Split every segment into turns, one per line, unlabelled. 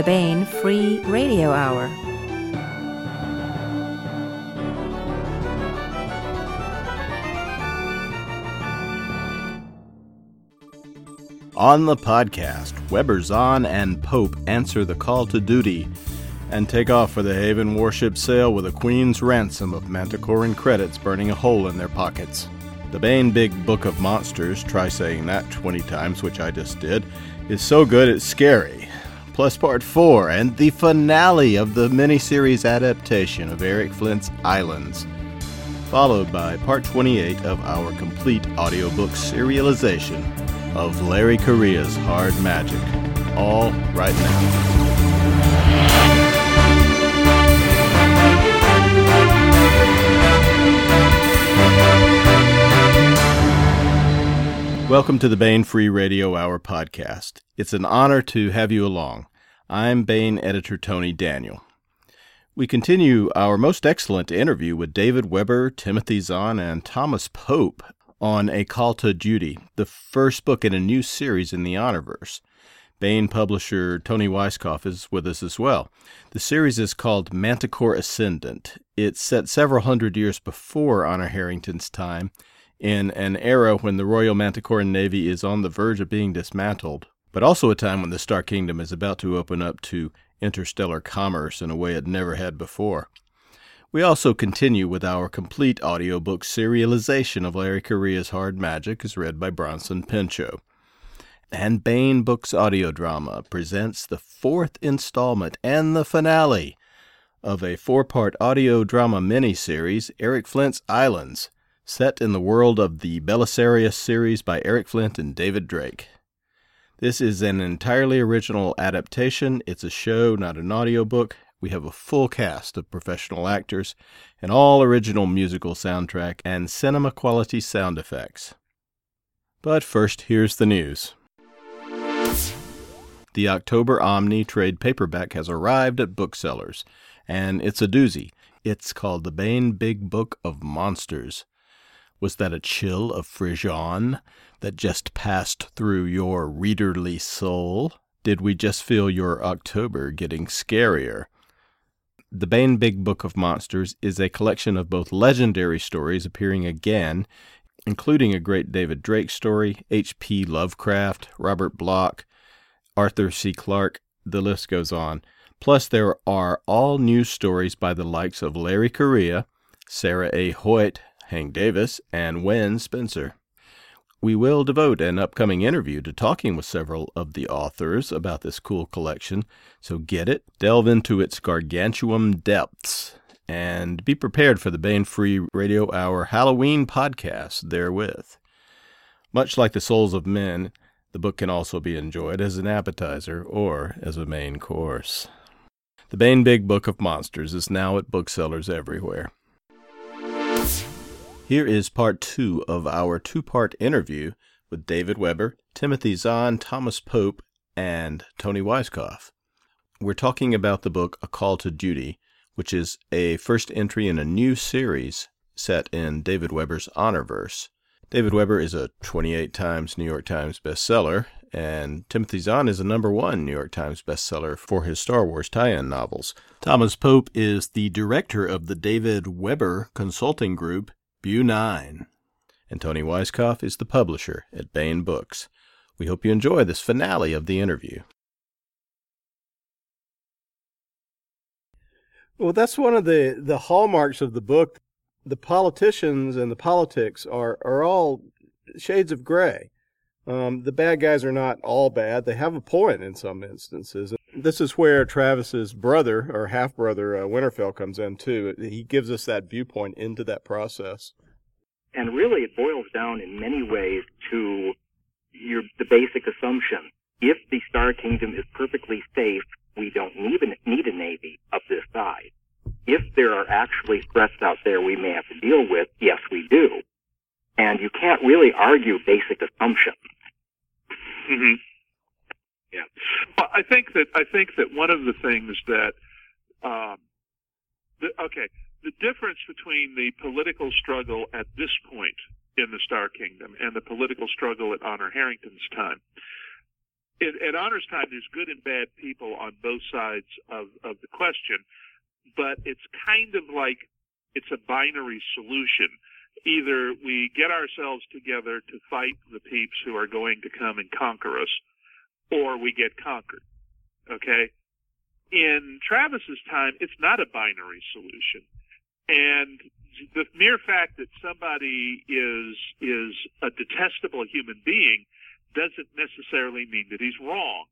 the Baen Free Radio Hour.
On the podcast, Weber, Zahn, and Pope answer the call to duty and take off for the Haven warship sail with a queen's ransom of Manticoran credits burning a hole in their pockets. The Baen Big Book of Monsters, try saying that 20 times, which I just did, is so good it's scary. Plus part 4 and the finale of the miniseries adaptation of Eric Flint's Islands, followed by part 28 of our complete audiobook serialization of Larry Correia's Hard Magic. All right now. Welcome to the Baen Free Radio Hour podcast. It's an honor to have you along. I'm Baen editor Tony Daniel. We continue our most excellent interview with David Weber, Timothy Zahn, and Thomas Pope on A Call to Duty, the first book in a new series in the Honorverse. Baen publisher Toni Weisskopf is with us as well. The series is called Manticore Ascendant. It's set several hundred years before Honor Harrington's time in an era when the Royal Manticoran Navy is on the verge of being dismantled, but also a time when the Star Kingdom is about to open up to interstellar commerce in a way it never had before. We also continue with our complete audiobook serialization of Larry Correia's Hard Magic as read by Bronson Pinchot. And Baen Books Audio Drama presents the fourth installment and the finale of a four part audio drama miniseries, Eric Flint's Islands, set in the world of the Belisarius series by Eric Flint and David Drake. This is an entirely original adaptation. It's a show, not an audiobook. We have a full cast of professional actors, an all original musical soundtrack, and cinema quality sound effects. But first, here's the news. The October Omni trade paperback has arrived at booksellers, and it's a doozy. It's called The Baen Big Book of Monsters. Was that a chill of frisson that just passed through your readerly soul? Did we just feel your October getting scarier? The Baen Big Book of Monsters is a collection of both legendary stories appearing again, including a great David Drake story, H.P. Lovecraft, Robert Bloch, Arthur C. Clarke, the list goes on. Plus, there are all new stories by the likes of Larry Correia, Sarah A. Hoyt, Hank Davis, and Wen Spencer. We will devote an upcoming interview to talking with several of the authors about this cool collection, so get it, delve into its gargantuan depths, and be prepared for the Baen Free Radio Hour Halloween podcast therewith. Much like The Souls of Men, the book can also be enjoyed as an appetizer or as a main course. The Baen Big Book of Monsters is now at booksellers everywhere. Here is part two of our two part interview with David Weber, Timothy Zahn, Thomas Pope, and Toni Weisskopf. We're talking about the book A Call to Duty, which is a first entry in a new series set in David Weber's Honorverse. David Weber is a 28 times New York Times bestseller, and Timothy Zahn is a number one New York Times bestseller for his Star Wars tie in novels. Thomas Pope is the director of the David Weber Consulting Group BuNine. And Toni Weisskopf is the publisher at Baen Books. We hope you enjoy this finale of the interview.
Well, that's one of the, the hallmarks of the book. The politicians and the politics are, are all shades of gray. Um, the bad guys are not all bad. They have a point in some instances. This is where Travis's brother or half brother uh, Winterfall comes in too. He gives us that viewpoint into that process.
And really, it boils down in many ways to your the basic assumption: if the Star Kingdom is perfectly safe, we don't need a, need a navy of this size. If there are actually threats out there we may have to deal with, yes, we do. And you can't really argue basic assumptions.
Mm-hmm. Yeah, well, I think that I think that one of the things that, um, the, okay, the difference between the political struggle at this point in the Star Kingdom and the political struggle at Honor Harrington's time at, at honors time, there's good and bad people on both sides of, of the question, but it's kind of like it's a binary solution. Either we get ourselves together to fight the peeps who are going to come and conquer us, or we get conquered. Okay? In Travis's time, it's not a binary solution. And the mere fact that somebody is is a detestable human being doesn't necessarily mean that he's wrong.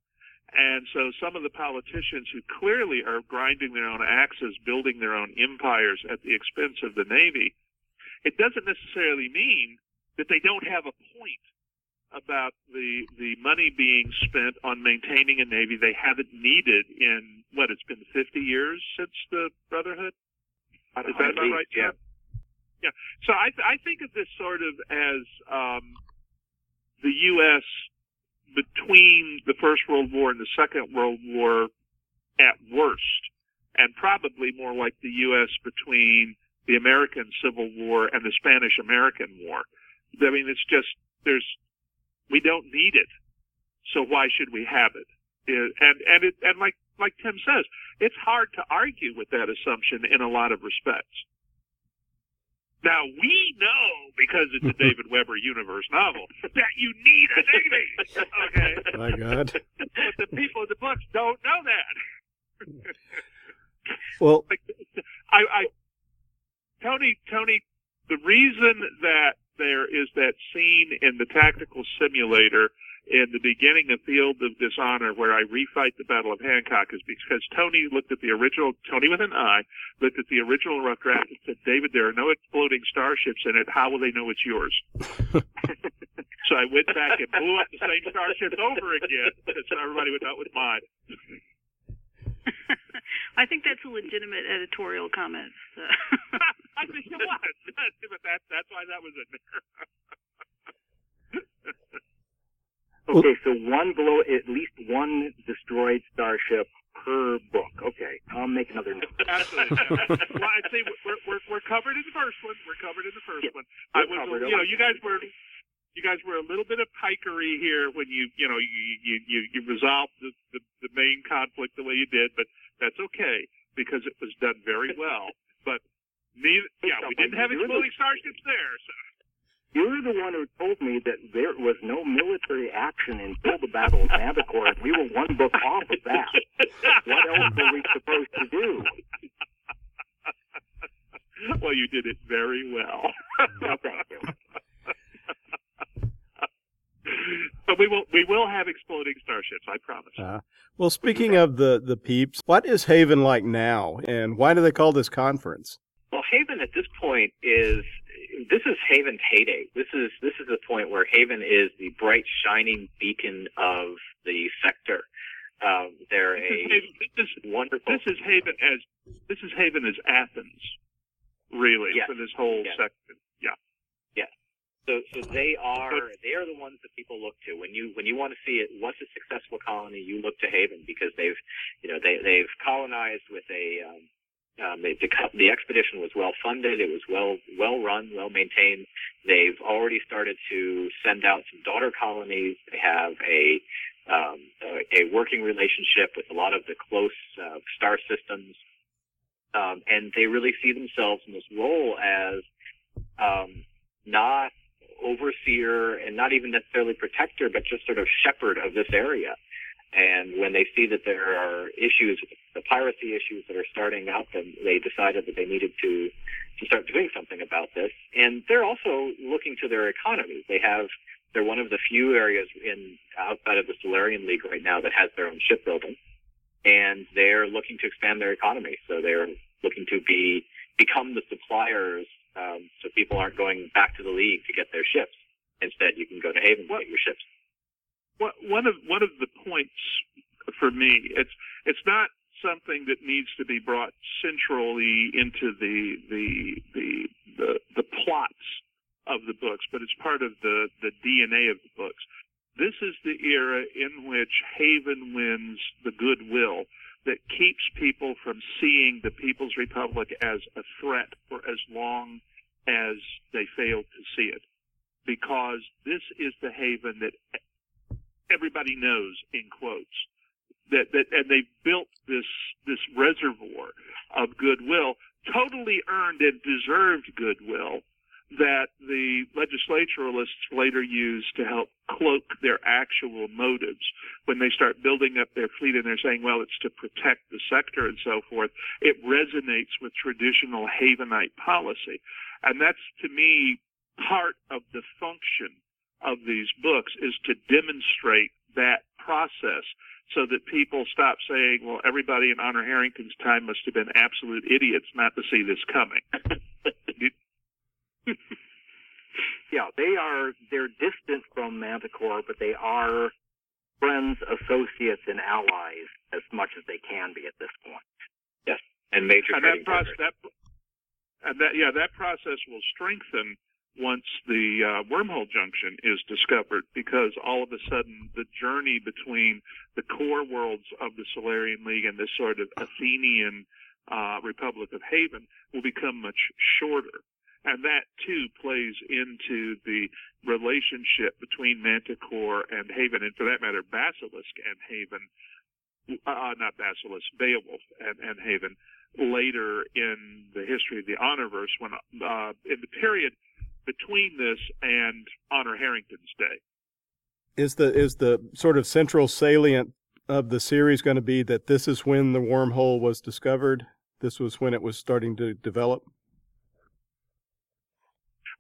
And so some of the politicians who clearly are grinding their own axes, building their own empires at the expense of the Navy, it doesn't necessarily mean that they don't have a point about the the money being spent on maintaining a navy they haven't needed in what it's been 50 years since the Brotherhood. Is that about right?
Yeah.
Yeah. So I I think of this sort of as um, the U.S. between the First World War and the Second World War at worst, and probably more like the U.S. between the American Civil War and the Spanish American War. I mean, it's just there's we don't need it, so why should we have it? it and and it and like like Tim says, it's hard to argue with that assumption in a lot of respects. Now we know because it's a David Weber universe novel that you need a navy. Okay.
My God.
But the people in the books don't know that.
Well,
Like, I, I, Tony, Tony, the reason that there is that scene in the tactical simulator in the beginning of Field of Dishonor where I refight the Battle of Hancock is because Toni looked at the original, Toni with an eye, looked at the original rough draft and said, David, there are no exploding starships in it. How will they know it's yours? so I went back and blew up the same starships over again so everybody would know it was mine.
I think that's a legitimate editorial comment. So.
I think it was. but that, that's why that was in there.
Okay, so one below, at least one destroyed starship per book. Okay, I'll make another note.
Absolutely. well, I'd say we're, we're, we're covered in the first one. We're covered in the first
Yeah,
one. I was,
covered.
you know, you guys were, you guys were a little bit of pikery here when you, you know, you you you, you resolved the, the the main conflict the way you did, but that's okay because it was done very well. But neither, yeah, we didn't have exploding starships there. So.
You're the one who told me that there was no military action until the Battle of Manticore, and we were one book off of that. What else were we supposed to do?
well, you did it very well.
No, thank you.
but we will we will have exploding starships. I promise.
uh, well, speaking of the the peeps, what is Haven like now, and why do they call this conference?
Well, Haven at this point is this is Haven's heyday. This is this is the point where Haven is the bright shining beacon of the sector. Um, they're
This is,
a
Haven, this, is,
wonderful.
this is Haven as this is Haven as Athens, really
Yes.
for this whole
Yes.
section. Yeah.
So, so they are they are the ones that people look to when you when you want to see it. What's a successful colony? You look to Haven because they've you know they they've colonized with a um, um, they, the, the expedition was well funded. It was well well run, well maintained. They've already started to send out some daughter colonies. They have a um, a, a working relationship with a lot of the close uh, star systems, um, and they really see themselves in this role as um, not overseer and not even necessarily protector, but just sort of shepherd of this area. And when they see that there are issues, the piracy issues that are starting up, and they decided that they needed to to start doing something about this. And they're also looking to their economy. They have they're one of the few areas in outside of the Solarian League right now that has their own shipbuilding, and they're looking to expand their economy. So they're looking to be become the suppliers, um, so people aren't going back to the league to get their ships. Instead, you can go to Haven to get your ships.
What, one of one of the points for me, it's it's not something that needs to be brought centrally into the the the the, the plots of the books, but it's part of the the DNA of the books. This is the era in which Haven wins the goodwill that keeps people from seeing the People's Republic as a threat for as long as they fail to see it. Because this is the haven that everybody knows in quotes that that and they built this this reservoir of goodwill, totally earned and deserved goodwill that the legislaturalists later use to help cloak their actual motives when they start building up their fleet and they're saying, well, it's to protect the sector and so forth. It resonates with traditional Havenite policy. And that's to me part of the function of these books is to demonstrate that process so that people stop saying, well, everybody in Honor Harrington's time must have been absolute idiots not to see this coming.
yeah, they are they're distant from Manticore, but they are friends, associates, and allies as much as they can be at this point.
Yes, and major
and that process, that, and that yeah, that process will strengthen once the uh, wormhole junction is discovered, because all of a sudden the journey between the core worlds of the Solarian League and this sort of Athenian uh, Republic of Haven will become much shorter. And that too plays into the relationship between Manticore and Haven, and for that matter, Basilisk and Haven, uh, not Basilisk, Beowulf and, and Haven, later in the history of the Honorverse, when uh, in the period between this and Honor Harrington's day.
Is the is the sort of central salient of the series going to be that this is when the wormhole was discovered? This was when it was starting to develop.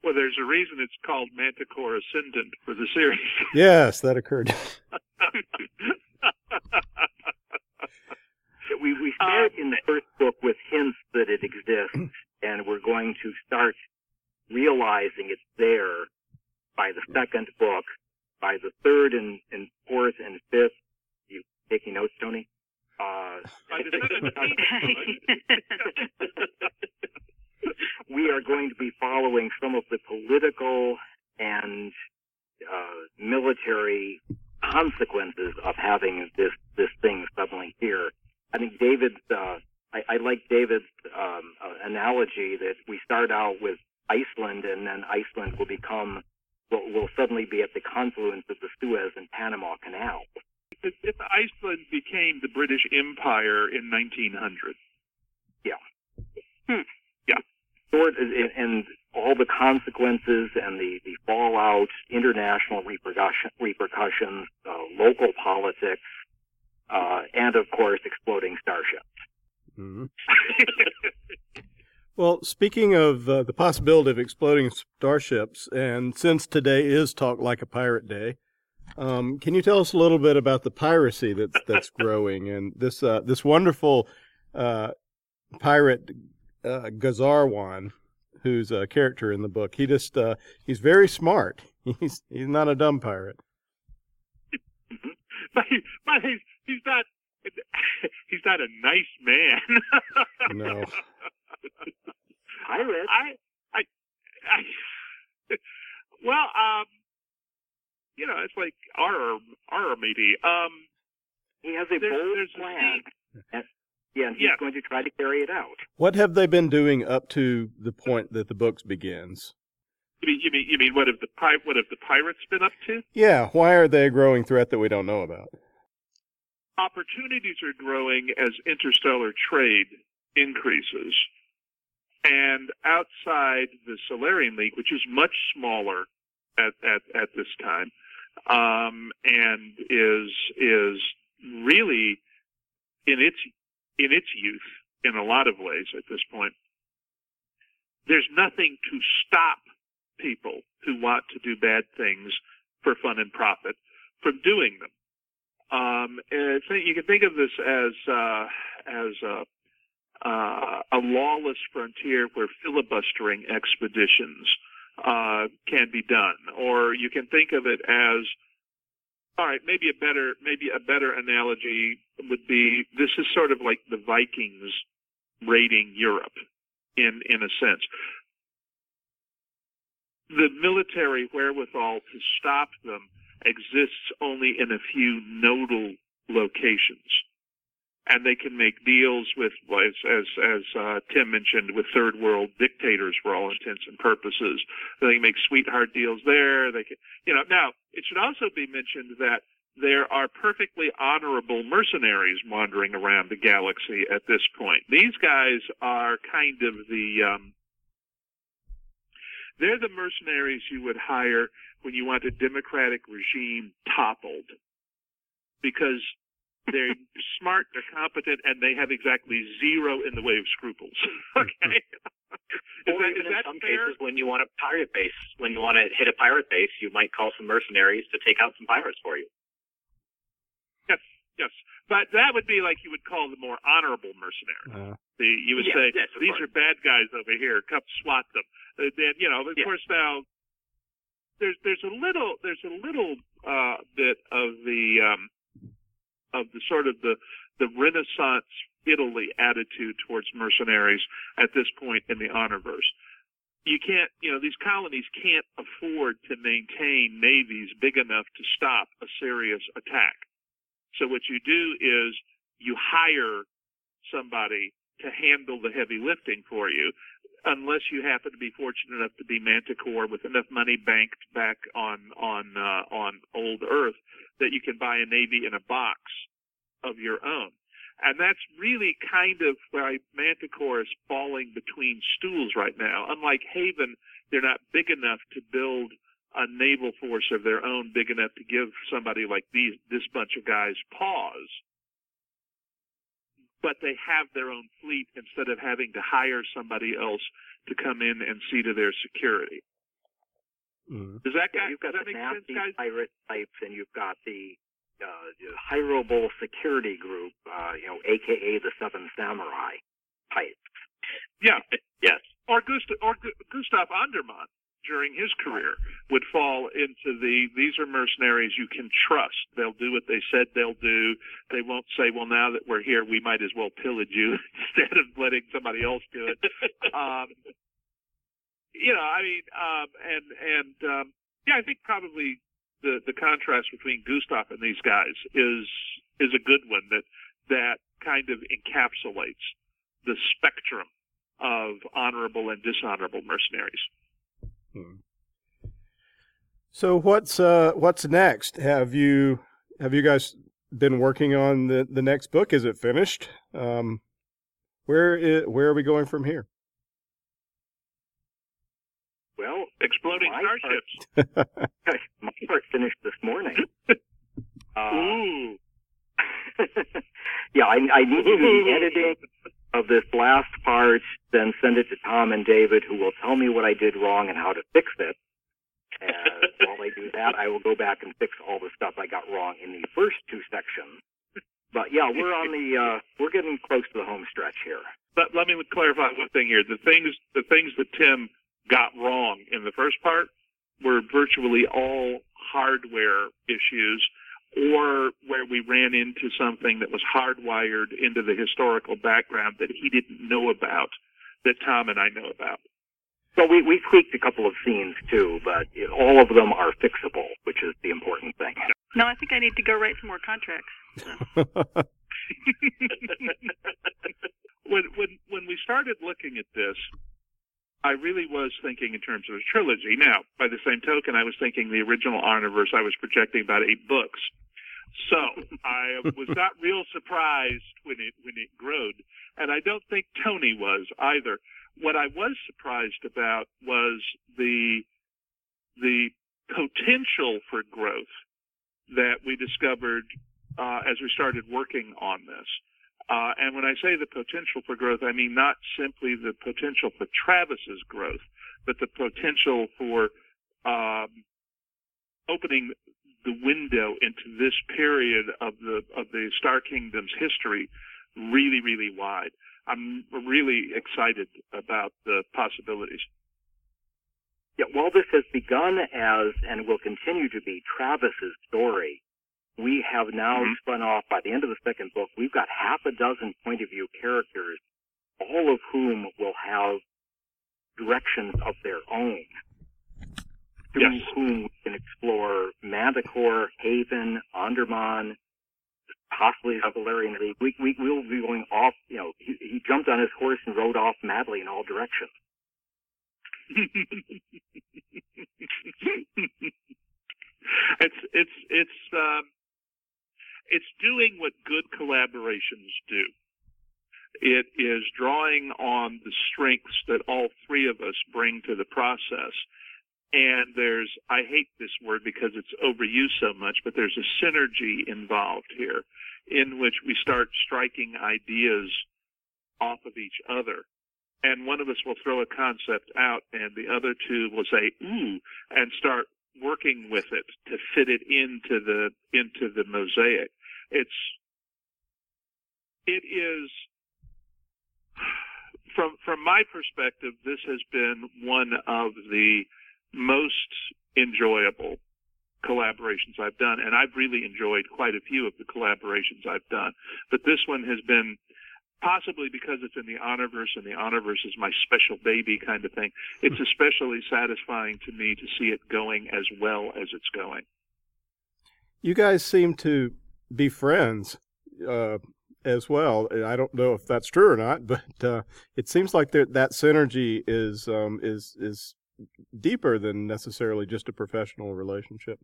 Well, there's a reason it's called Manticore Ascendant for the series.
yes, that occurred.
we we start in the first book with hints that it exists, and we're going to start realizing it's there by the second book, by the third and, and fourth and fifth. You taking notes, Tony? Uh, we are going to be following some of the political and uh, military consequences of having this this thing suddenly here. I think David's. Uh, I, I like David's um, uh, analogy that we start out with Iceland, and then Iceland will become will, will suddenly be at the confluence of the Suez and Panama Canal.
If, if Iceland became the British Empire in 1900.
Yeah.
Hmm. Yeah.
Sort and all the consequences and the, the fallout, international repercussion, repercussions, uh, local politics, uh, and of course exploding starships.
Mm-hmm. Well, speaking of uh, the possibility of exploding starships, and since today is Talk Like a Pirate Day, um, can you tell us a little bit about the piracy that's that's growing and this uh, this wonderful uh, pirate uh, Gazarwan, who's a character in the book? He just uh, he's very smart. He's he's not a dumb pirate.
but, he, but he's he's not he's not a nice man.
no.
Pirate?
I, I, I, well, um, you know, it's like our our meaty. Um,
he has a
there's,
bold plan. And, yeah, and he's
Yeah.
going to try to carry it out.
What have they been doing up to the point that the book begins?
you mean you mean you mean what have the pi- what have the pirates been up to?
Yeah, why are they a growing threat that we don't know about?
Opportunities are growing as interstellar trade increases. And outside the Solarian League, which is much smaller at, at, at this time, um, and is is really in its in its youth in a lot of ways at this point. There's nothing to stop people who want to do bad things for fun and profit from doing them. Um, you can think of this as uh, as a, uh, a lawless frontier where filibustering expeditions uh, can be done, or you can think of it as all right. Maybe a better maybe a better analogy would be this is sort of like the Vikings raiding Europe in in a sense. The military wherewithal to stop them exists only in a few nodal locations. And they can make deals with, as as, as uh, Tim mentioned, with third world dictators for all intents and purposes. They can make sweetheart deals there. They can, you know. Now it should also be mentioned that there are perfectly honorable mercenaries wandering around the galaxy at this point. These guys are kind of the um, they're the mercenaries you would hire when you want a democratic regime toppled because they're smart, they're competent, and they have exactly zero in the way of scruples. okay. is
or
that,
even
is that
in some
fair?
cases, when you want a pirate base, when you want to hit a pirate base, you might call some mercenaries to take out some pirates for you.
Yes, yes. But that would be like you would call the more honorable mercenaries.
Uh,
The, you would
Yes,
say,
yes,
these
course.
are bad guys over here. Come swat them. Uh, then, you know, of
Yeah.
course now, there's, there's a little, there's a little, uh, bit of the, um, of the sort of the, the Renaissance Italy attitude towards mercenaries at this point in the honorverse. You can't, you know, these colonies can't afford to maintain navies big enough to stop a serious attack. So what you do is you hire somebody to handle the heavy lifting for you, unless you happen to be fortunate enough to be Manticore with enough money banked back on on uh, on old Earth that you can buy a navy in a box of your own. And that's really kind of why Manticore is falling between stools right now. Unlike Haven, they're not big enough to build a naval force of their own big enough to give somebody like these this bunch of guys pause. But they have their own fleet instead of having to hire somebody else to come in and see to their security.
Mm.
Does that,
Yeah,
guy,
you've got
does
the
make sense,
nasty
guys?
pirate types, and you've got the uh, hireable security group, uh, you know, AKA the Seven Samurai type.
Yeah.
Yes.
Or Gustav, or Gu- Gustav Andermann during his career would fall into the these are mercenaries you can trust. They'll do what they said they'll do. They won't say, well, now that we're here, we might as well pillage you instead of letting somebody else do it. um, you know, I mean, um, and and um, yeah, I think probably the the contrast between Gustav and these guys is is a good one that that kind of encapsulates the spectrum of honorable and dishonorable mercenaries.
So what's uh what's next? Have you have you guys been working on the the next book? Is it finished? Um, where i where are we going from here?
Well,
Exploding
My
starships.
my part finished this morning. Uh,
Ooh.
yeah, I, I need to do the editing of this last part, then send it to Tom and David, who will tell me what I did wrong and how to fix it. And while I do that, I will go back and fix all the stuff I got wrong in the first two sections. But yeah, we're on the uh, we're getting close to the home stretch here.
But let me clarify one thing here. The things the things that Tim got wrong in the first part were virtually all hardware issues or where we ran into something that was hardwired into the historical background that he didn't know about that Tom and I know about.
So we we tweaked a couple of scenes too, but it, all of them are fixable, which is the important thing.
No, I think I need to go write some more contracts. So.
when when when we started looking at this, I really was thinking in terms of a trilogy. Now, by the same token, I was thinking the original Honorverse. I was projecting about eight books, so I was not real surprised when it when it growed, and I don't think Tony was either. What I was surprised about was the the potential for growth that we discovered uh, as we started working on this. Uh, and when I say the potential for growth, I mean not simply the potential for Travis's growth, but the potential for um, opening the window into this period of the of the Star Kingdom's history really, really wide. I'm really excited about the possibilities.
Yeah, while this has begun as and will continue to be Travis's story, we have now
Mhm.
spun off by the end of the second book. We've got half a dozen point of view characters, all of whom will have directions of their own. Through
Yes.
whom we can explore Manticore, Haven, Undermon, possibly the Solarian League. We, we will be going off. You know, he, he jumped on his horse and rode off madly in all directions.
it's it's it's um, it's doing what good collaborations do. It is drawing on the strengths that all three of us bring to the process. And there's, I hate this word because it's overused so much, but there's a synergy involved here in which we start striking ideas off of each other. And one of us will throw a concept out and the other two will say, ooh, and start working with it to fit it into the, into the mosaic. It's, it is, from, from my perspective, this has been one of the most enjoyable collaborations I've done, and I've really enjoyed quite a few of the collaborations I've done. But this one has been possibly because it's in the Honorverse and the Honorverse is my special baby kind of thing. It's hmm. especially satisfying to me to see it going as well as it's going.
You guys seem to be friends uh, as well. I don't know if that's true or not, but uh, it seems like that that synergy is um, is is deeper than necessarily just a professional relationship.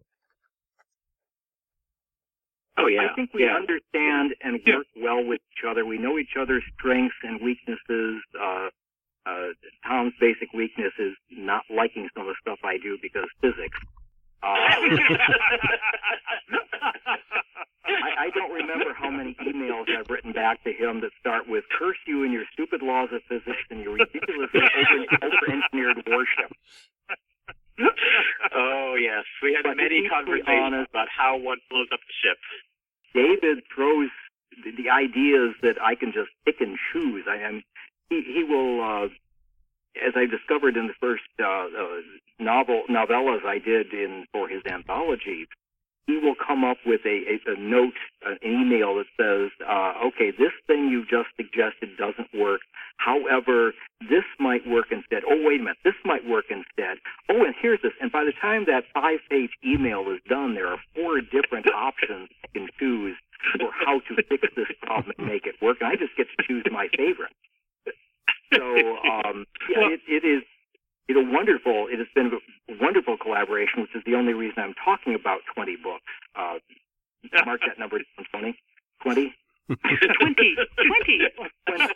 Oh yeah, I think we
yeah.
understand and
Yeah.
work well with each other. We know each other's strengths and weaknesses. Uh, uh, Tom's basic weakness is not liking some of the stuff I do because physics. Uh, I, I don't remember how many emails I've written back to him that start with "curse you and your stupid laws of physics and your ridiculously over, over-engineered warship."
oh yes, we had
But
many conversations
honest-
about how one blows up the ship.
David throws the, the ideas that I can just pick and choose. I am he, he will, uh, as I discovered in the first uh, uh, novel novellas I did in for his anthology. He will come up with a, a, a note, an email that says, uh, "Okay, this thing you just suggested doesn't work. However, this might work instead. Oh, wait a minute, this might work instead. Oh, and here's this." And by the time that five-page email is done, there are four different options I can choose for how to fix this problem and make it work. And I just get to choose my favorite. So, um, yeah, it, it is it's a wonderful. It has been a wonderful collaboration, which is the only reason I'm talking about 20 books. Uh, mark that number down, 20. 20.
20. 20.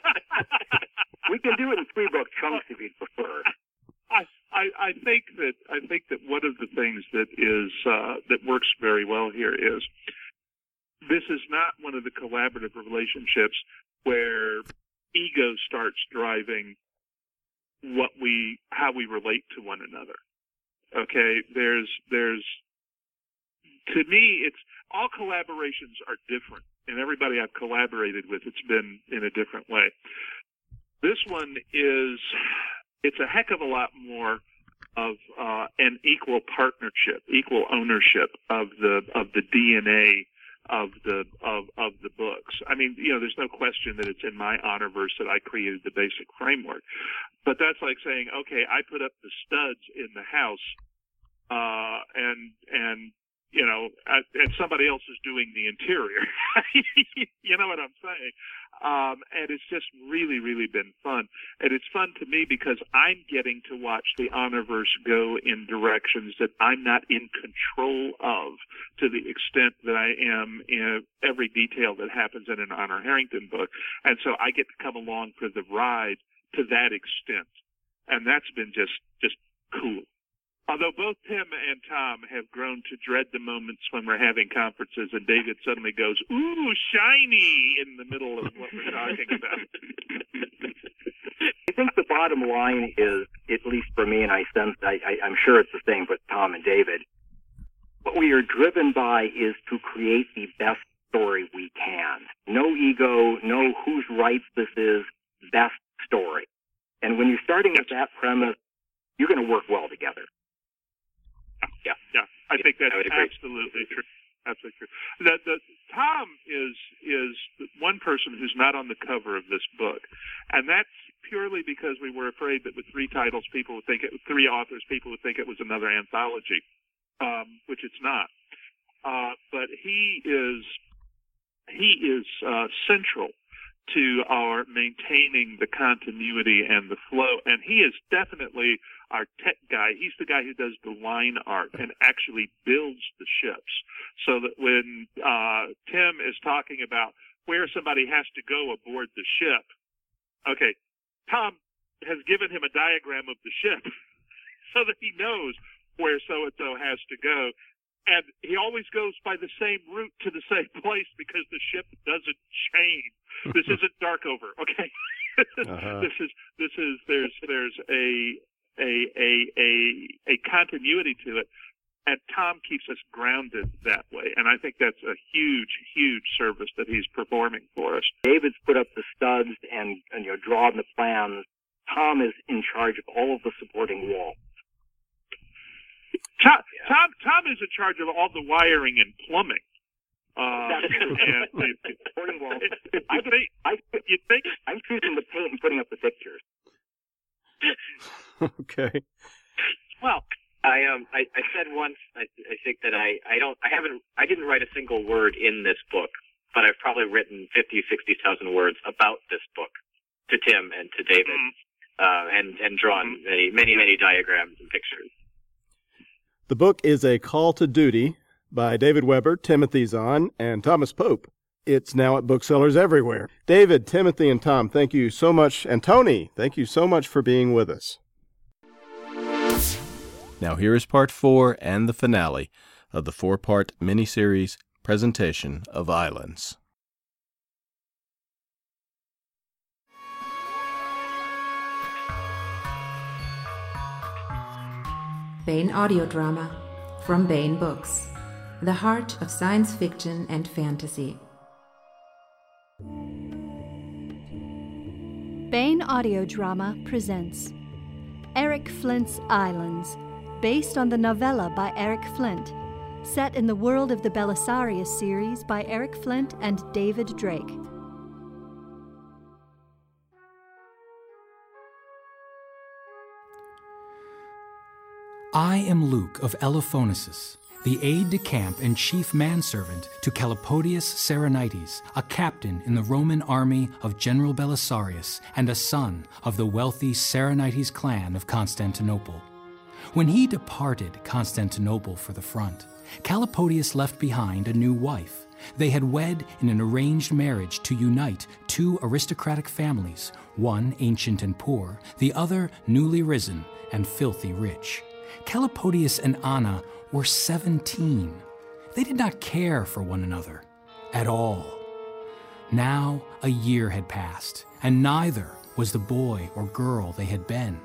We can do it in three book chunks if you'd prefer.
I, I, I think that I think that one of the things that is uh, that works very well here is this is not one of the collaborative relationships where ego starts driving what we how we relate to one another. Okay, there's there's to me it's all collaborations are different and everybody I've collaborated with it's been in a different way. This one is it's a heck of a lot more of uh, an equal partnership, equal ownership of the of the DNA of the of of the books. I mean, you know, there's no question that it's in my honor verse that I created the basic framework. But that's like saying, okay, I put up the studs in the house, uh, and and you know, uh, and somebody else is doing the interior. you know what I'm saying? Um, and it's just really, really been fun. And it's fun to me because I'm getting to watch the Honorverse go in directions that I'm not in control of to the extent that I am in every detail that happens in an Honor Harrington book. And so I get to come along for the ride to that extent. And that's been just, just cool. Although both Tim and Tom have grown to dread the moments when we're having conferences and David suddenly goes, ooh, shiny in the middle of what we're talking about.
I think the bottom line is, at least for me, and I sense, I, I, I'm sure it's the same with Tom and David. What we are driven by is to create the best story we can. No ego, no whose rights this is, best story. And when you're starting with that premise, you're going to work well together.
Yeah, yeah. I think that's
I
absolutely true. Absolutely true. The, the, Tom is is one person who's not on the cover of this book, and that's purely because we were afraid that with three titles, people would think it, three authors, people would think it was another anthology, um, which it's not. Uh, but he is he is uh, central to our maintaining the continuity and the flow, and he is definitely our tech guy. He's the guy who does the line art and actually builds the ships, so that when uh, Tim is talking about where somebody has to go aboard the ship, okay, Tom has given him a diagram of the ship so that he knows where so and so has to go. And he always goes by the same route to the same place because the ship doesn't change. This isn't Darkover, okay? uh-huh. This is this is there's there's a a a a a continuity to it, and Tom keeps us grounded that way. And I think that's a huge huge service that he's performing for us.
David's put up the studs and, and you know drawn the plans. Tom is in charge of all of the supporting walls.
Tom, Tom, Tom is in charge of all the wiring and plumbing. Uh, and
supporting walls. I think, I, you think I'm choosing the paint and putting up the pictures.
okay.
Well, I um I, I said once I, I think that I I don't I haven't I didn't write a single word in this book, but I've probably written fifty sixty thousand words about this book to Tim and to David, mm-hmm. uh, and and drawn many many many diagrams and pictures.
The book is A Call to Duty by David Weber, Timothy Zahn, and Thomas Pope. It's now at booksellers everywhere. David, Timothy, and Tom, thank you so much. And Toni, thank you so much for being with us.
Now, here is part four and the finale of the four part miniseries presentation of Islands.
Baen audio drama from Baen Books, the heart of science fiction and fantasy.
Baen Audio Drama presents Eric Flint's Islands, based on the novella by Eric Flint, set in the world of the Belisarius series by Eric Flint and David Drake.
I am Luke of Elophonesus, the aide de camp and chief manservant to Calopodius Saronites, a captain in the Roman army of General Belisarius and a son of the wealthy Saronites clan of Constantinople. When he departed Constantinople for the front, Calopodius left behind a new wife. They had wed in an arranged marriage to unite two aristocratic families, one ancient and poor, the other newly risen and filthy rich. Calopodius and Anna were 17. They did not care for one another at all. Now a year had passed, and neither was the boy or girl they had been.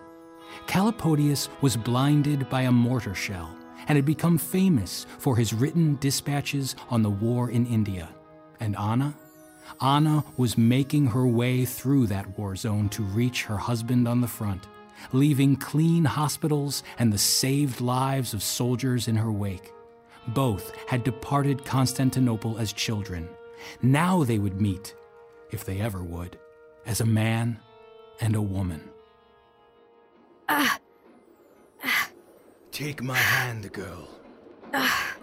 Calopodius was blinded by a mortar shell and had become famous for his written dispatches on the war in India. And Anna? Anna was making her way through that war zone to reach her husband on the front leaving clean hospitals and the saved lives of soldiers in her wake. Both had departed Constantinople as children. Now they would meet, if they ever would, as a man and a woman.
Ah.
ah. Take my hand, girl. Ah.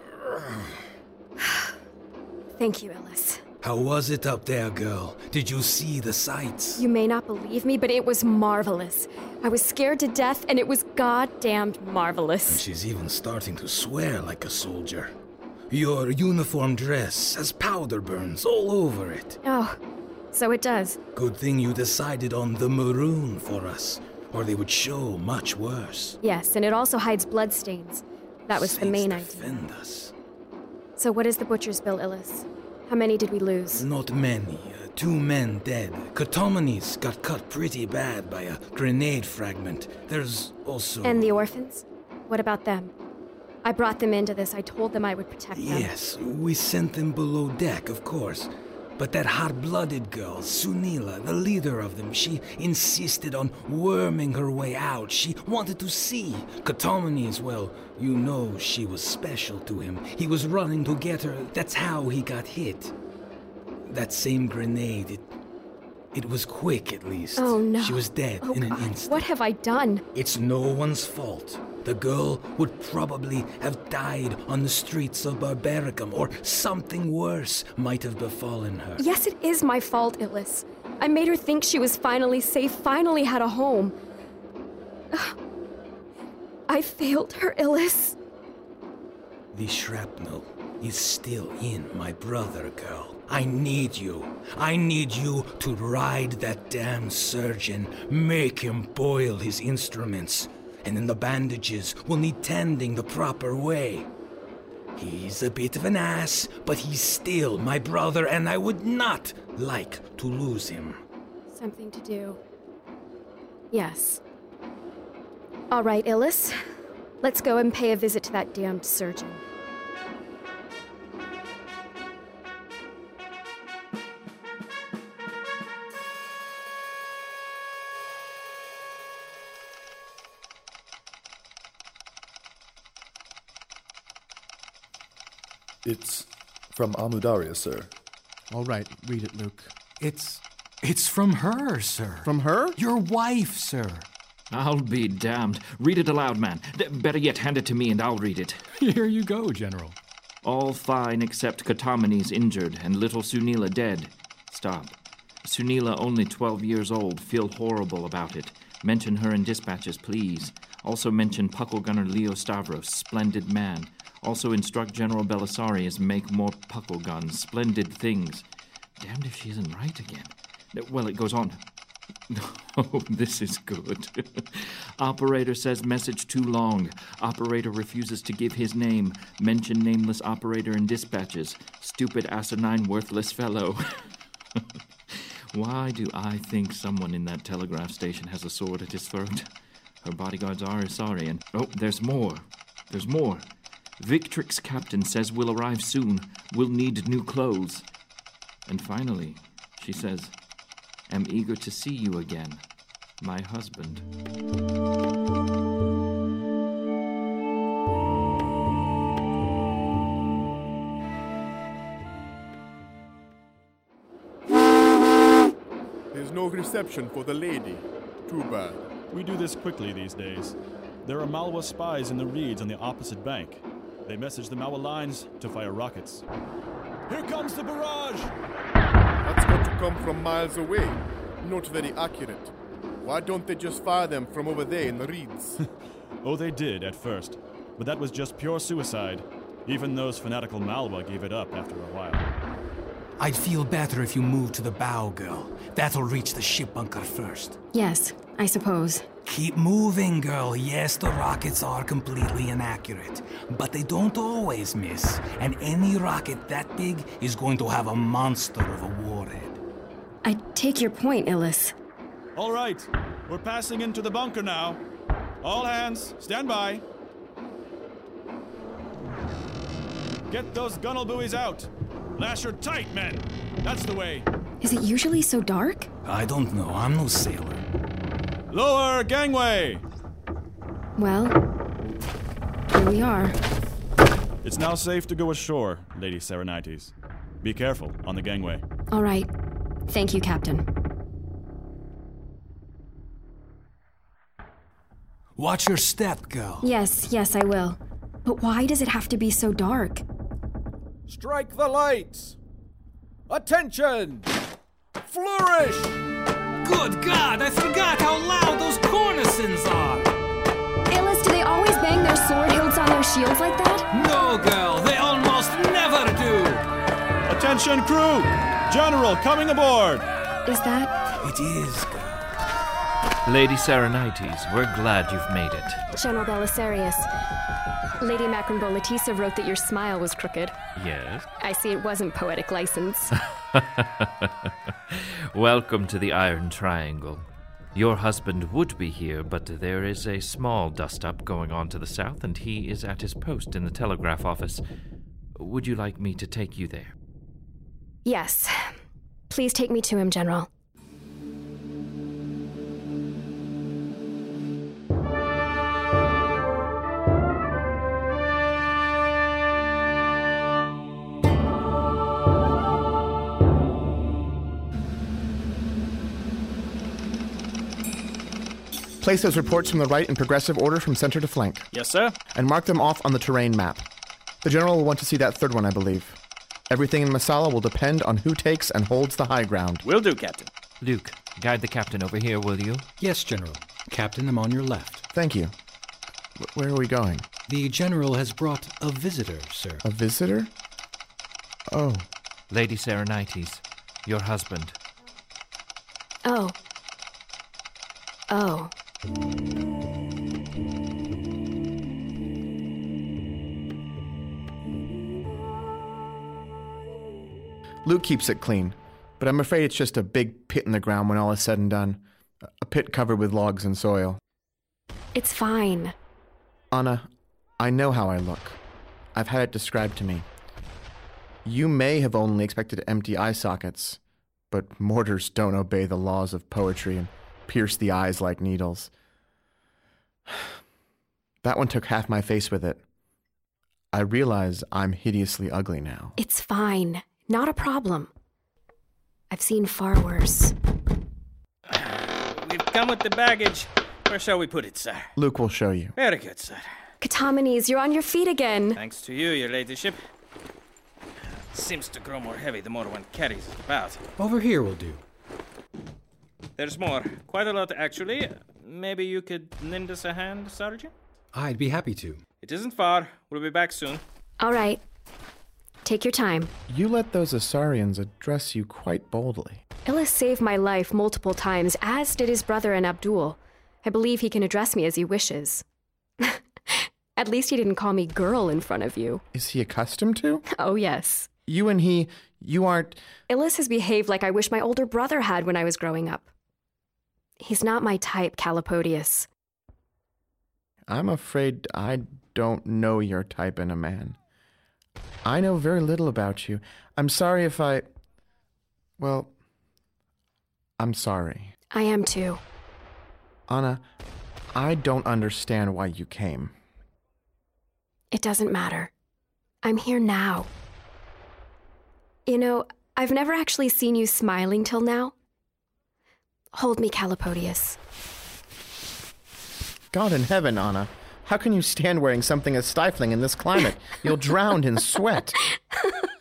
Thank you, Illus.
How was it up there, girl? Did you see the sights?
You may not believe me, but it was marvelous. I was scared to death, and it was goddamned marvelous.
And she's even starting to swear like a soldier. Your uniform dress has powder burns all over it.
Oh, so it does.
Good thing you decided on the maroon for us, or they would show much worse.
Yes, and it also hides bloodstains. That was
Saints
the main idea.
us.
So, what is the butcher's bill, Illus? How many did we lose?
Not many. Uh, two men dead. Catomenes got cut pretty bad by a grenade fragment. There's also.
And the orphans? What about them? I brought them into this. I told them I would protect them.
Yes, we sent them below deck, of course. But that hot blooded girl, Sunila, the leader of them, she insisted on worming her way out. She wanted to see. Catomenes, well, you know she was special to him. He was running to get her. That's how he got hit. That same grenade, it. It was quick, at least.
Oh, no.
She was dead
oh,
in
God.
an instant.
What have I done?
It's no one's fault. The girl would probably have died on the streets of Barbaricum, or something worse might have befallen her.
Yes, it is my fault, Illus. I made her think she was finally safe, finally had a home. I failed her, Illus.
The shrapnel is still in my brother, girl. I need you. I need you to ride that damn surgeon, make him boil his instruments, and then the bandages will need tending the proper way. He's a bit of an ass, but he's still my brother, and I would not like to lose him.
Something to do. Yes. All right, Illus. Let's go and pay a visit to that damned surgeon.
It's from Amudaria, sir.
All right, read it, Luke.
It's. It's from her, sir.
From her?
Your wife, sir.
I'll be damned. Read it aloud, man. D- better yet, hand it to me and I'll read it.
Here you go, General.
All fine except Katamenes injured and little Sunila dead. Stop. Sunila only 12 years old. Feel horrible about it. Mention her in dispatches, please. Also mention Puckle Gunner Leo Stavros, splendid man. Also instruct General Belisarius make more puckle guns, splendid things. Damned if she isn't right again. Well, it goes on. Oh, this is good. operator says message too long. Operator refuses to give his name. Mention nameless operator in dispatches. Stupid asinine worthless fellow. Why do I think someone in that telegraph station has a sword at his throat? Her bodyguards are and oh, there's more. There's more. Victrix captain says we'll arrive soon. We'll need new clothes. And finally, she says, am eager to see you again, my husband.
There's no reception for the lady. Too bad.
We do this quickly these days. There are Malwa spies in the reeds on the opposite bank. They message the Malwa lines to fire rockets. Here comes the barrage!
That's got to come from miles away. Not very accurate. Why don't they just fire them from over there in the reeds?
oh, they did at first, but that was just pure suicide. Even those fanatical Malwa gave it up after a while.
I'd feel better if you moved to the bow, girl. That'll reach the ship bunker first.
Yes, I suppose.
Keep moving, girl. Yes, the rockets are completely inaccurate, but they don't always miss. And any rocket that big is going to have a monster of a warhead.
I take your point, Illus.
All right, we're passing into the bunker now. All hands, stand by. Get those gunnel buoys out. Lash her tight, men. That's the way.
Is it usually so dark?
I don't know. I'm no sailor.
Lower gangway!
Well, here we are.
It's now safe to go ashore, Lady Saronites. Be careful on the gangway.
All right. Thank you, Captain.
Watch your step, girl.
Yes, yes, I will. But why does it have to be so dark?
Strike the lights! Attention! Flourish!
Good God, I forgot how loud those cornicens are!
Illis, do they always bang their sword hilts on their shields like that?
No, girl, they almost never do!
Attention, crew! General coming aboard!
Is that?
It is, girl.
Lady Saronites, we're glad you've made it.
General Belisarius. Lady Macron Bolatisa wrote that your smile was crooked.
Yes?
I see it wasn't poetic license.
Welcome to the Iron Triangle. Your husband would be here, but there is a small dust up going on to the south, and he is at his post in the telegraph office. Would you like me to take you there?
Yes. Please take me to him, General.
Place those reports from the right in progressive order from center to flank.
Yes, sir.
And mark them off on the terrain map. The general will want to see that third one, I believe. Everything in Masala will depend on who takes and holds the high ground.
Will do, Captain.
Luke, guide the captain over here, will you?
Yes, General. Captain, I'm on your left.
Thank you. Wh- Where are we going?
The General has brought a visitor, sir.
A visitor? Oh.
Lady Saronites, your husband.
Oh. Oh.
Luke keeps it clean, but I'm afraid it's just a big pit in the ground when all is said and done. A pit covered with logs and soil.
It's fine.
Anna, I know how I look. I've had it described to me. You may have only expected empty eye sockets, but mortars don't obey the laws of poetry and pierce the eyes like needles. That one took half my face with it. I realize I'm hideously ugly now.
It's fine. Not a problem. I've seen far worse.
We've come with the baggage. Where shall we put it, sir?
Luke will show you.
Very good, sir.
Catamenes, you're on your feet again.
Thanks to you, your ladyship. Seems to grow more heavy the more one carries it about.
Over here will do.
There's more. Quite a lot, actually. Maybe you could lend us a hand, Sergeant?
I'd be happy to.
It isn't far. We'll be back soon.
All right. Take your time.
You let those Isaurians address you quite boldly.
Illus saved my life multiple times, as did his brother and Abdul. I believe he can address me as he wishes. At least he didn't call me girl in front of you.
Is he accustomed to?
Oh, yes.
You and he, you aren't.
Illus has behaved like I wish my older brother had when I was growing up. He's not my type, Calopodius.
I'm afraid I don't know your type in a man. I know very little about you. I'm sorry if I. Well, I'm sorry.
I am too.
Anna, I don't understand why you came.
It doesn't matter. I'm here now. You know, I've never actually seen you smiling till now. Hold me, Calopodius.
God in heaven, Anna. How can you stand wearing something as stifling in this climate? You'll drown in sweat.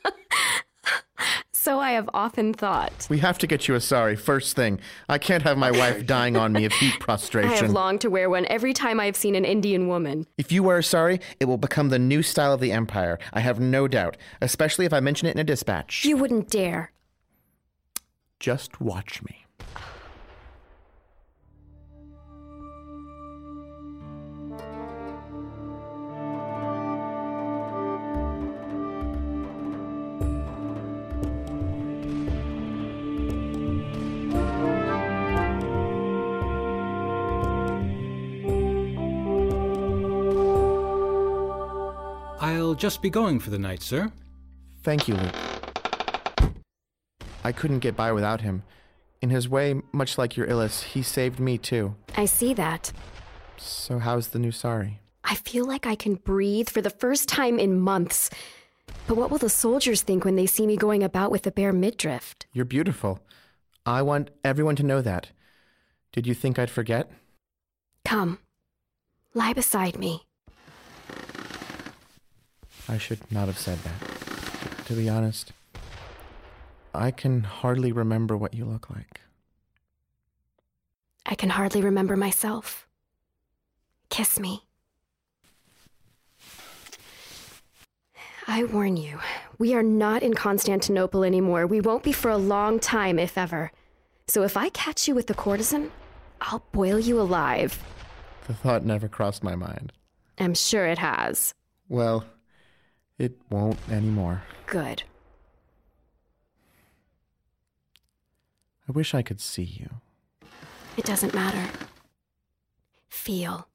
So I have often thought.
We have to get you a sari first thing. I can't have my wife dying on me of heat prostration.
I have longed to wear one every time I've seen an Indian woman.
If you wear a sari, it will become the new style of the empire. I have no doubt, especially if I mention it in a dispatch.
You wouldn't dare.
Just watch me.
I'll just be going for the night, sir.
Thank you, Luke. I couldn't get by without him. In his way, much like your Illus, he saved me too.
I see that.
So how's the new sari?
I feel like I can breathe for the first time in months. But what will the soldiers think when they see me going about with a bare midriff?
You're beautiful. I want everyone to know that. Did you think I'd forget?
Come, lie beside me.
I should not have said that. To be honest, I can hardly remember what you look like.
I can hardly remember myself. Kiss me. I warn you, we are not in Constantinople anymore. We won't be for a long time, if ever. So if I catch you with the courtesan, I'll boil you alive.
The thought never crossed my mind.
I'm sure it has.
Well, it won't anymore.
Good.
I wish I could see you.
It doesn't matter. Feel.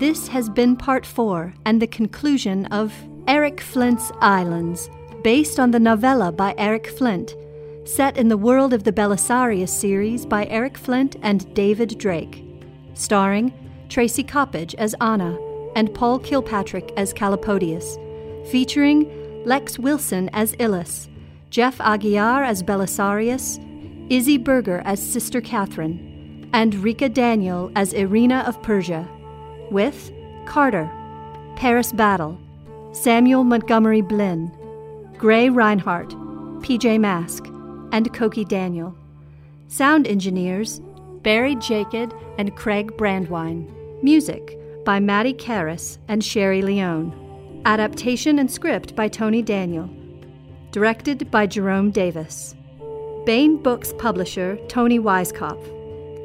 This has been part four and the conclusion of Eric Flint's Islands based on the novella by Eric Flint, set in the world of the Belisarius series by Eric Flint and David Drake, starring Tracy Coppage as Anna and Paul Kilpatrick as Calopodius, featuring Lex Wilson as Illus, Jeff Aguiar as Belisarius, Izzy Berger as Sister Catherine, and Rika Daniel as Irina of Persia, with Carter, Paris Battle, Samuel Montgomery Blinn, Gray Reinhardt, PJ Mask, and Koki Daniel. Sound engineers Barry Jacob and Craig Brandwine. Music by Maddie Karras and Sherry Leone. Adaptation and script by Tony Daniel. Directed by Jerome Davis. Baen Books publisher Toni Weisskopf.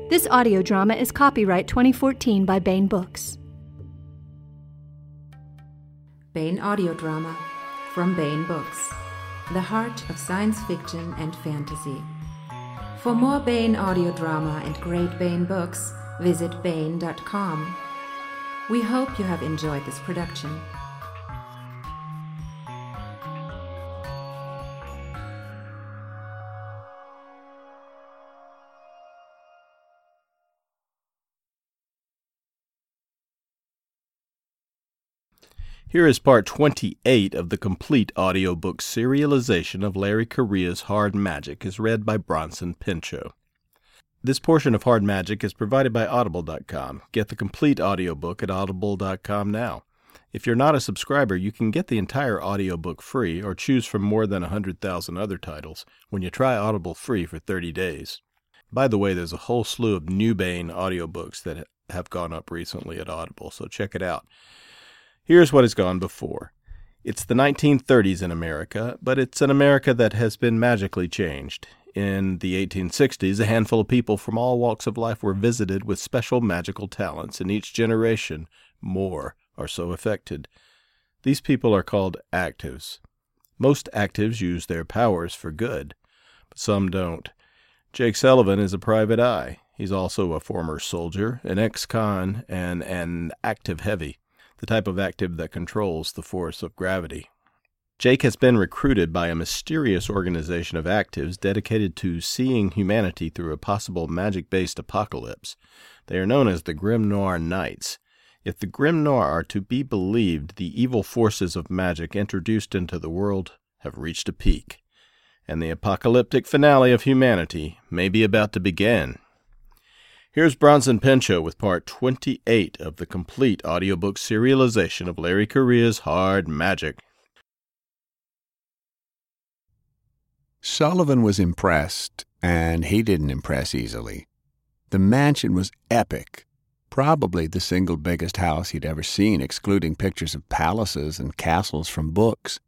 This audio drama is copyright 2014 by Baen Books.
Baen Audio Drama from Baen Books, the heart of science fiction and fantasy. For more Baen audio drama and great Baen books, visit Baen.com. We hope you have enjoyed this production.
Here is part 28 of the complete audiobook serialization of Larry Correia's Hard Magic as read by Bronson Pinchot. This portion of Hard Magic is provided by Audible.com. Get the complete audiobook at Audible.com now. If you're not a subscriber, you can get the entire audiobook free or choose from more than 100,000 other titles when you try Audible free for 30 days. By the way, there's a whole slew of new Baen audiobooks that have gone up recently at Audible, so check it out. Here's what has gone before. It's the 1930s in America, but it's an America that has been magically changed. In the 1860s, a handful of people from all walks of life were visited with special magical talents, and each generation, more are so affected. These people are called actives. Most actives use their powers for good, but some don't. Jake Sullivan is a private eye. He's also a former soldier, an ex con, and an active heavy the type of active that controls the force of gravity. Jake has been recruited by a mysterious organization of actives dedicated to seeing humanity through a possible magic based apocalypse. They are known as the Grimnoir Knights. If the Grimnoir are to be believed, the evil forces of magic introduced into the world have reached a peak, and the apocalyptic finale of humanity may be about to begin. Here's Bronson Pinchot with part 28 of the complete audiobook serialization of Larry Correia's Hard Magic.
Sullivan was impressed, and he didn't impress easily. The mansion was epic, probably the single biggest house he'd ever seen, excluding pictures of palaces and castles from books.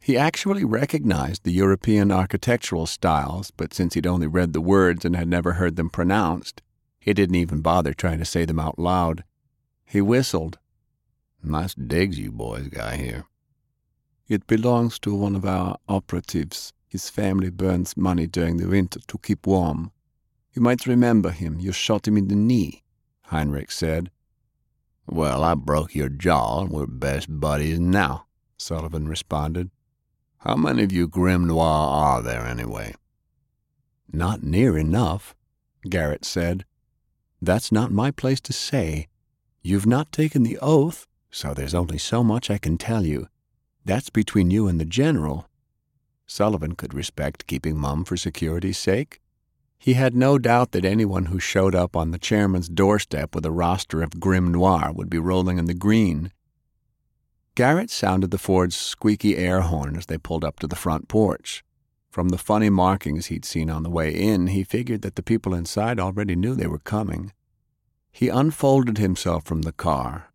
He actually recognized the European architectural styles, but since he'd only read the words and had never heard them pronounced, he didn't even bother trying to say them out loud. He whistled. Nice digs you boys got here. It belongs to one of our operatives. His family burns money during the winter to keep warm. You might remember him. You shot him in the knee, Heinrich said. Well, I broke your jaw, and we're best buddies now, Sullivan responded. How many of you Grimnoir are there, anyway? Not near enough, Garrett said. That's not my place to say. You've not taken the oath, so there's only so much I can tell you. That's between you and the general. Sullivan could respect keeping mum for security's sake. He had no doubt that anyone who showed up on the chairman's doorstep with a roster of Grimnoir would be rolling in the green. Garrett sounded the Ford's squeaky air horn as they pulled up to the front porch. From the funny markings he'd seen on the way in, he figured that the people inside already knew they were coming. He unfolded himself from the car.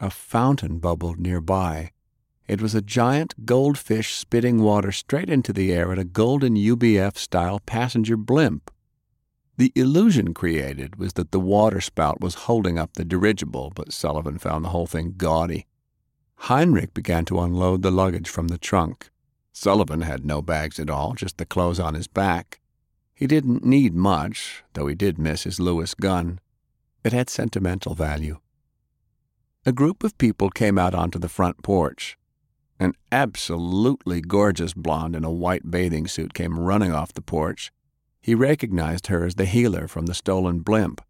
A fountain bubbled nearby. It was a giant goldfish spitting water straight into the air at a golden UBF style passenger blimp. The illusion created was that the water spout was holding up the dirigible, but Sullivan found the whole thing gaudy. Heinrich began to unload the luggage from the trunk. Sullivan had no bags at all, just the clothes on his back. He didn't need much, though he did miss his Lewis gun. It had sentimental value. A group of people came out onto the front porch. An absolutely gorgeous blonde in a white bathing suit came running off the porch. He recognized her as the healer from the stolen blimp.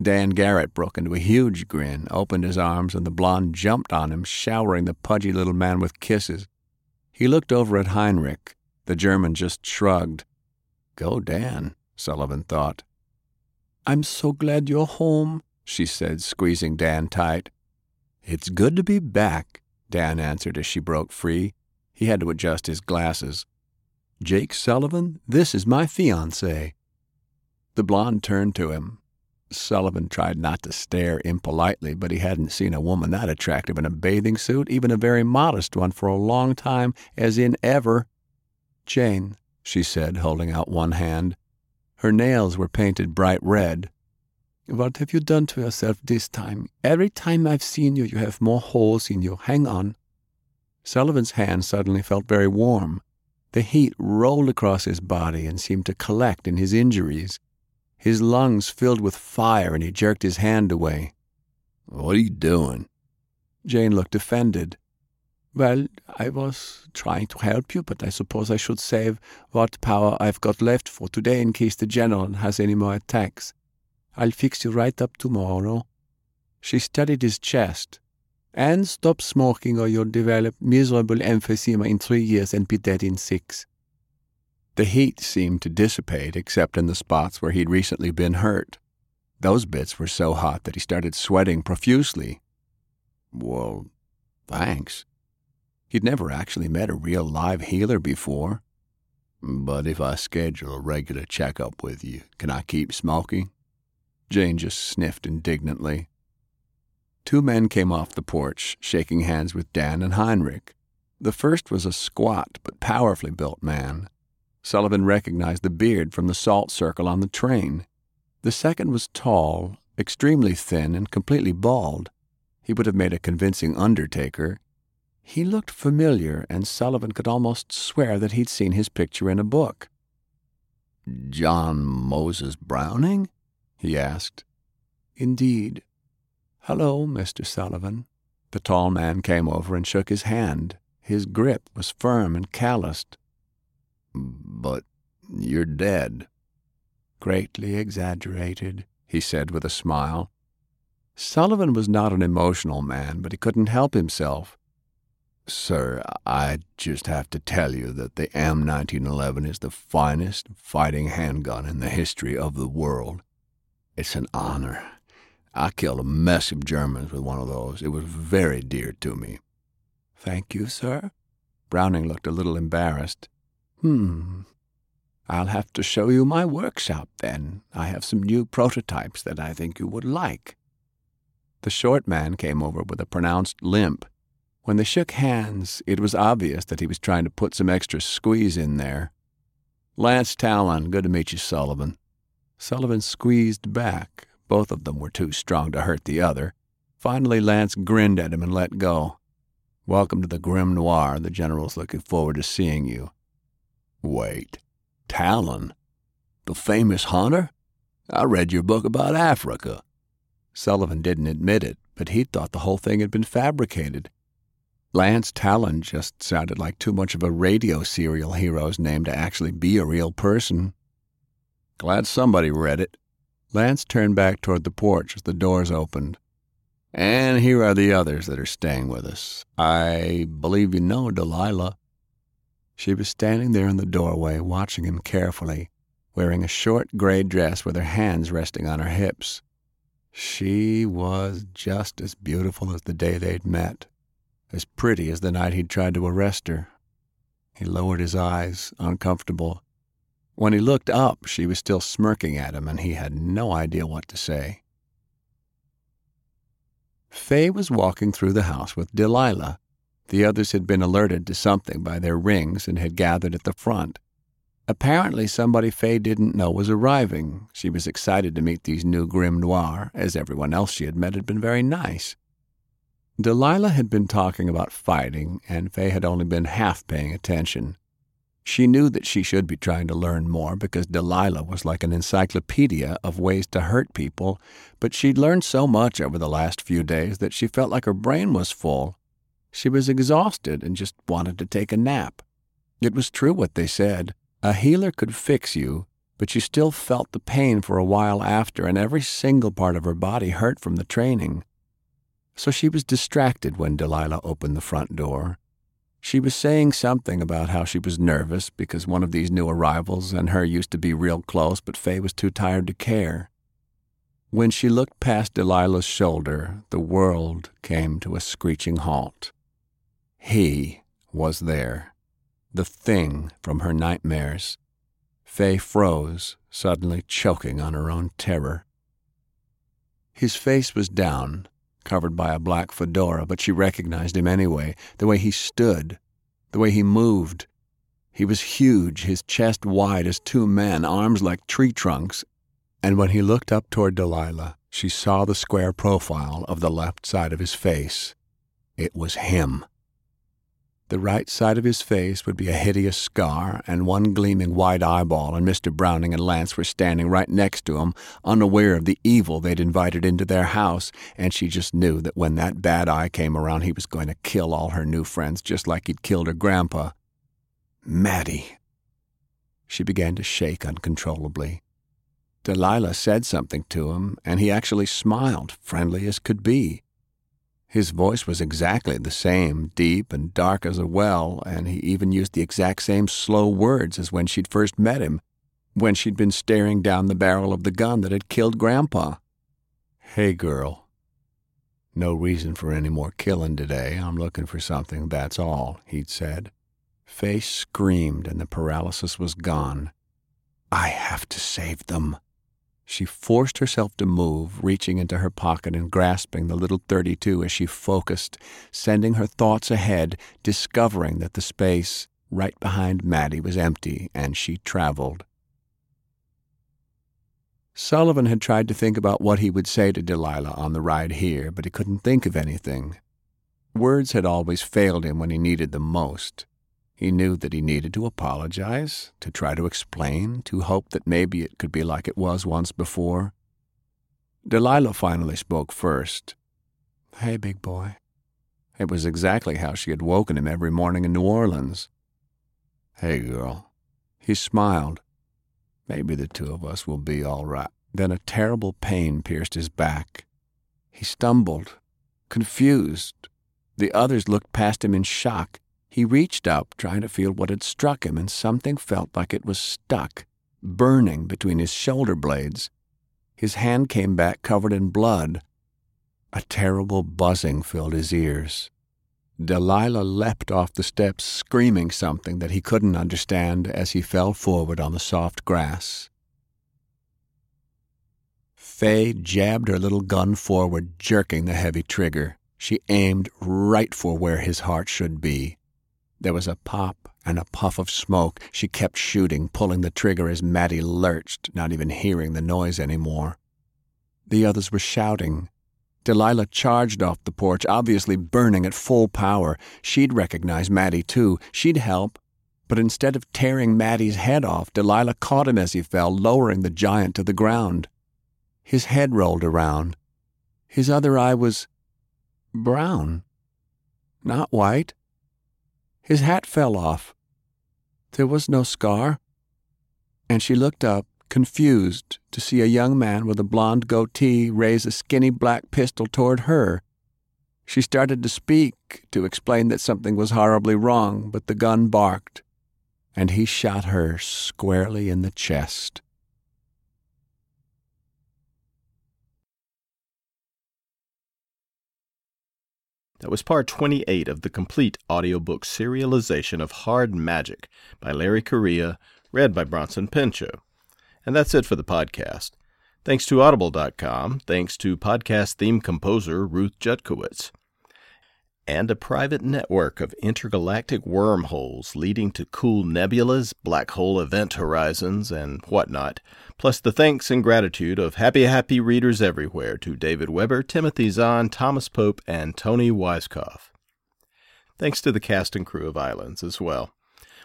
Dan Garrett broke into a huge grin, opened his arms, and the blonde jumped on him, showering the pudgy little man with kisses. He looked over at Heinrich. The German just shrugged. Go, Dan, Sullivan thought.
I'm so glad you're home, she said, squeezing Dan tight.
It's good to be back, Dan answered as she broke free. He had to adjust his glasses. Jake Sullivan, this is my fiancée. The blonde turned to him. Sullivan tried not to stare impolitely, but he hadn't seen a woman that attractive in a bathing suit, even a very modest one, for a long time, as in ever. Jane, she said, holding out one hand. Her nails were painted bright red.
What have you done to yourself this time? Every time I've seen you, you have more holes in you. Hang on.
Sullivan's hand suddenly felt very warm. The heat rolled across his body and seemed to collect in his injuries. His lungs filled with fire, and he jerked his hand away. What are you doing?
Jane looked offended. Well, I was trying to help you, but I suppose I should save what power I've got left for today in case the general has any more attacks. I'll fix you right up tomorrow. She studied his chest. And stop smoking or you'll develop miserable emphysema in three years and be dead in six.
The heat seemed to dissipate except in the spots where he'd recently been hurt. Those bits were so hot that he started sweating profusely. Well, thanks. He'd never actually met a real live healer before. But if I schedule a regular checkup with you, can I keep smoking? Jane just sniffed indignantly. Two men came off the porch, shaking hands with Dan and Heinrich. The first was a squat but powerfully built man. Sullivan recognized the beard from the salt circle on the train. The second was tall, extremely thin, and completely bald. He would have made a convincing undertaker. He looked familiar, and Sullivan could almost swear that he'd seen his picture in a book. John Moses Browning? he asked.
Indeed. Hello, Mr. Sullivan.
The tall man came over and shook his hand. His grip was firm and calloused. But you're dead.
Greatly exaggerated, he said with a smile.
Sullivan was not an emotional man, but he couldn't help himself. Sir, I just have to tell you that the M1911 is the finest fighting handgun in the history of the world. It's an honor. I killed a mess of Germans with one of those. It was very dear to me.
Thank you, sir. Browning looked a little embarrassed. Hmm. I'll have to show you my workshop then. I have some new prototypes that I think you would like.
The short man came over with a pronounced limp. When they shook hands, it was obvious that he was trying to put some extra squeeze in there. Lance Talon, good to meet you, Sullivan. Sullivan squeezed back. Both of them were too strong to hurt the other. Finally, Lance grinned at him and let go. Welcome to the Grimnoir. The General's looking forward to seeing you. Wait, Talon? The famous hunter? I read your book about Africa. Sullivan didn't admit it, but he thought the whole thing had been fabricated. Lance Talon just sounded like too much of a radio serial hero's name to actually be a real person. Glad somebody read it. Lance turned back toward the porch as the doors opened. And here are the others that are staying with us. I believe you know Delilah. She was standing there in the doorway, watching him carefully, wearing a short gray dress with her hands resting on her hips. She was just as beautiful as the day they'd met, as pretty as the night he'd tried to arrest her. He lowered his eyes, uncomfortable. When he looked up, she was still smirking at him, and he had no idea what to say. Fay was walking through the house with Delilah, the others had been alerted to something by their rings and had gathered at the front. Apparently, somebody Fay didn't know was arriving. She was excited to meet these new Grimnoir, as everyone else she had met had been very nice. Delilah had been talking about fighting, and Fay had only been half paying attention. She knew that she should be trying to learn more because Delilah was like an encyclopedia of ways to hurt people, but she'd learned so much over the last few days that she felt like her brain was full She was exhausted and just wanted to take a nap. It was true what they said. A healer could fix you, but you still felt the pain for a while after, and every single part of her body hurt from the training. So she was distracted when Delilah opened the front door. She was saying something about how she was nervous because one of these new arrivals and her used to be real close, but Fay was too tired to care. When she looked past Delilah's shoulder, the world came to a screeching halt. He was there, the thing from her nightmares. Fay froze, suddenly choking on her own terror. His face was down, covered by a black fedora, but she recognized him anyway, the way he stood, the way he moved. He was huge, his chest wide as two men, arms like tree trunks, and when he looked up toward Delilah, she saw the square profile of the left side of his face. It was him. The right side of his face would be a hideous scar and one gleaming white eyeball, and Mr. Browning and Lance were standing right next to him, unaware of the evil they'd invited into their house, and she just knew that when that bad eye came around, he was going to kill all her new friends just like he'd killed her grandpa. Madi. She began to shake uncontrollably. Delilah said something to him, and he actually smiled, friendly as could be. His voice was exactly the same, deep and dark as a well, and he even used the exact same slow words as when she'd first met him, when she'd been staring down the barrel of the gun that had killed Grandpa. Hey, girl. No reason for any more killing today. I'm looking for something, that's all, he'd said. Face screamed, and the paralysis was gone. I have to save them. She forced herself to move, reaching into her pocket and grasping the little 32 as she focused, sending her thoughts ahead, discovering that the space right behind Madi was empty, and she traveled. Sullivan had tried to think about what he would say to Delilah on the ride here, but he couldn't think of anything. Words had always failed him when he needed them most. He knew that he needed to apologize, to try to explain, to hope that maybe it could be like it was once before. Delilah finally spoke first. Hey, big boy. It was exactly how she had woken him every morning in New Orleans. Hey, girl. He smiled. Maybe the two of us will be all right. Then a terrible pain pierced his back. He stumbled, confused. The others looked past him in shock. He reached up, trying to feel what had struck him, and something felt like it was stuck, burning between his shoulder blades. His hand came back covered in blood. A terrible buzzing filled his ears. Delilah leapt off the steps, screaming something that he couldn't understand as he fell forward on the soft grass. Fay jabbed her little gun forward, jerking the heavy trigger. She aimed right for where his heart should be. There was a pop and a puff of smoke. She kept shooting, pulling the trigger as Madi lurched, not even hearing the noise any more. The others were shouting. Delilah charged off the porch, obviously burning at full power. She'd recognize Madi, too. She'd help. But instead of tearing Madi's head off, Delilah caught him as he fell, lowering the giant to the ground. His head rolled around. His other eye was brown, not white. His hat fell off. There was no scar. And she looked up, confused, to see a young man with a blond goatee raise a skinny black pistol toward her. She started to speak, to explain that something was horribly wrong, but the gun barked, and he shot her squarely in the chest.
That was part 28 of the complete audiobook serialization of Hard Magic by Larry Correia, read by Bronson Pinchot. And that's it for the podcast. Thanks to Audible.com, thanks to podcast theme composer Ruth Jutkowitz, and a private network of intergalactic wormholes leading to cool nebulas, black hole event horizons, and whatnot, plus the thanks and gratitude of happy, happy readers everywhere to David Weber, Timothy Zahn, Thomas Pope, and Toni Weisskopf. Thanks to the cast and crew of Islands as well.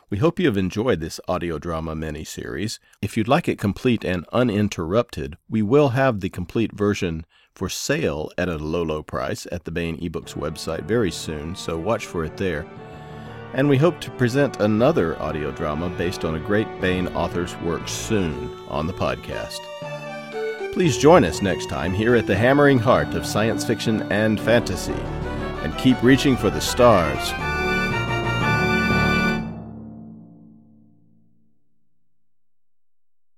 We hope you have enjoyed this audio drama mini-series. If you'd like it complete and uninterrupted, we will have the complete version for sale at a low, low price at the Baen eBooks website very soon, so watch for it there. And we hope to present another audio drama based on a great Baen author's work soon on the podcast. Please join us next time here at the hammering heart of science fiction and fantasy, and keep reaching for the stars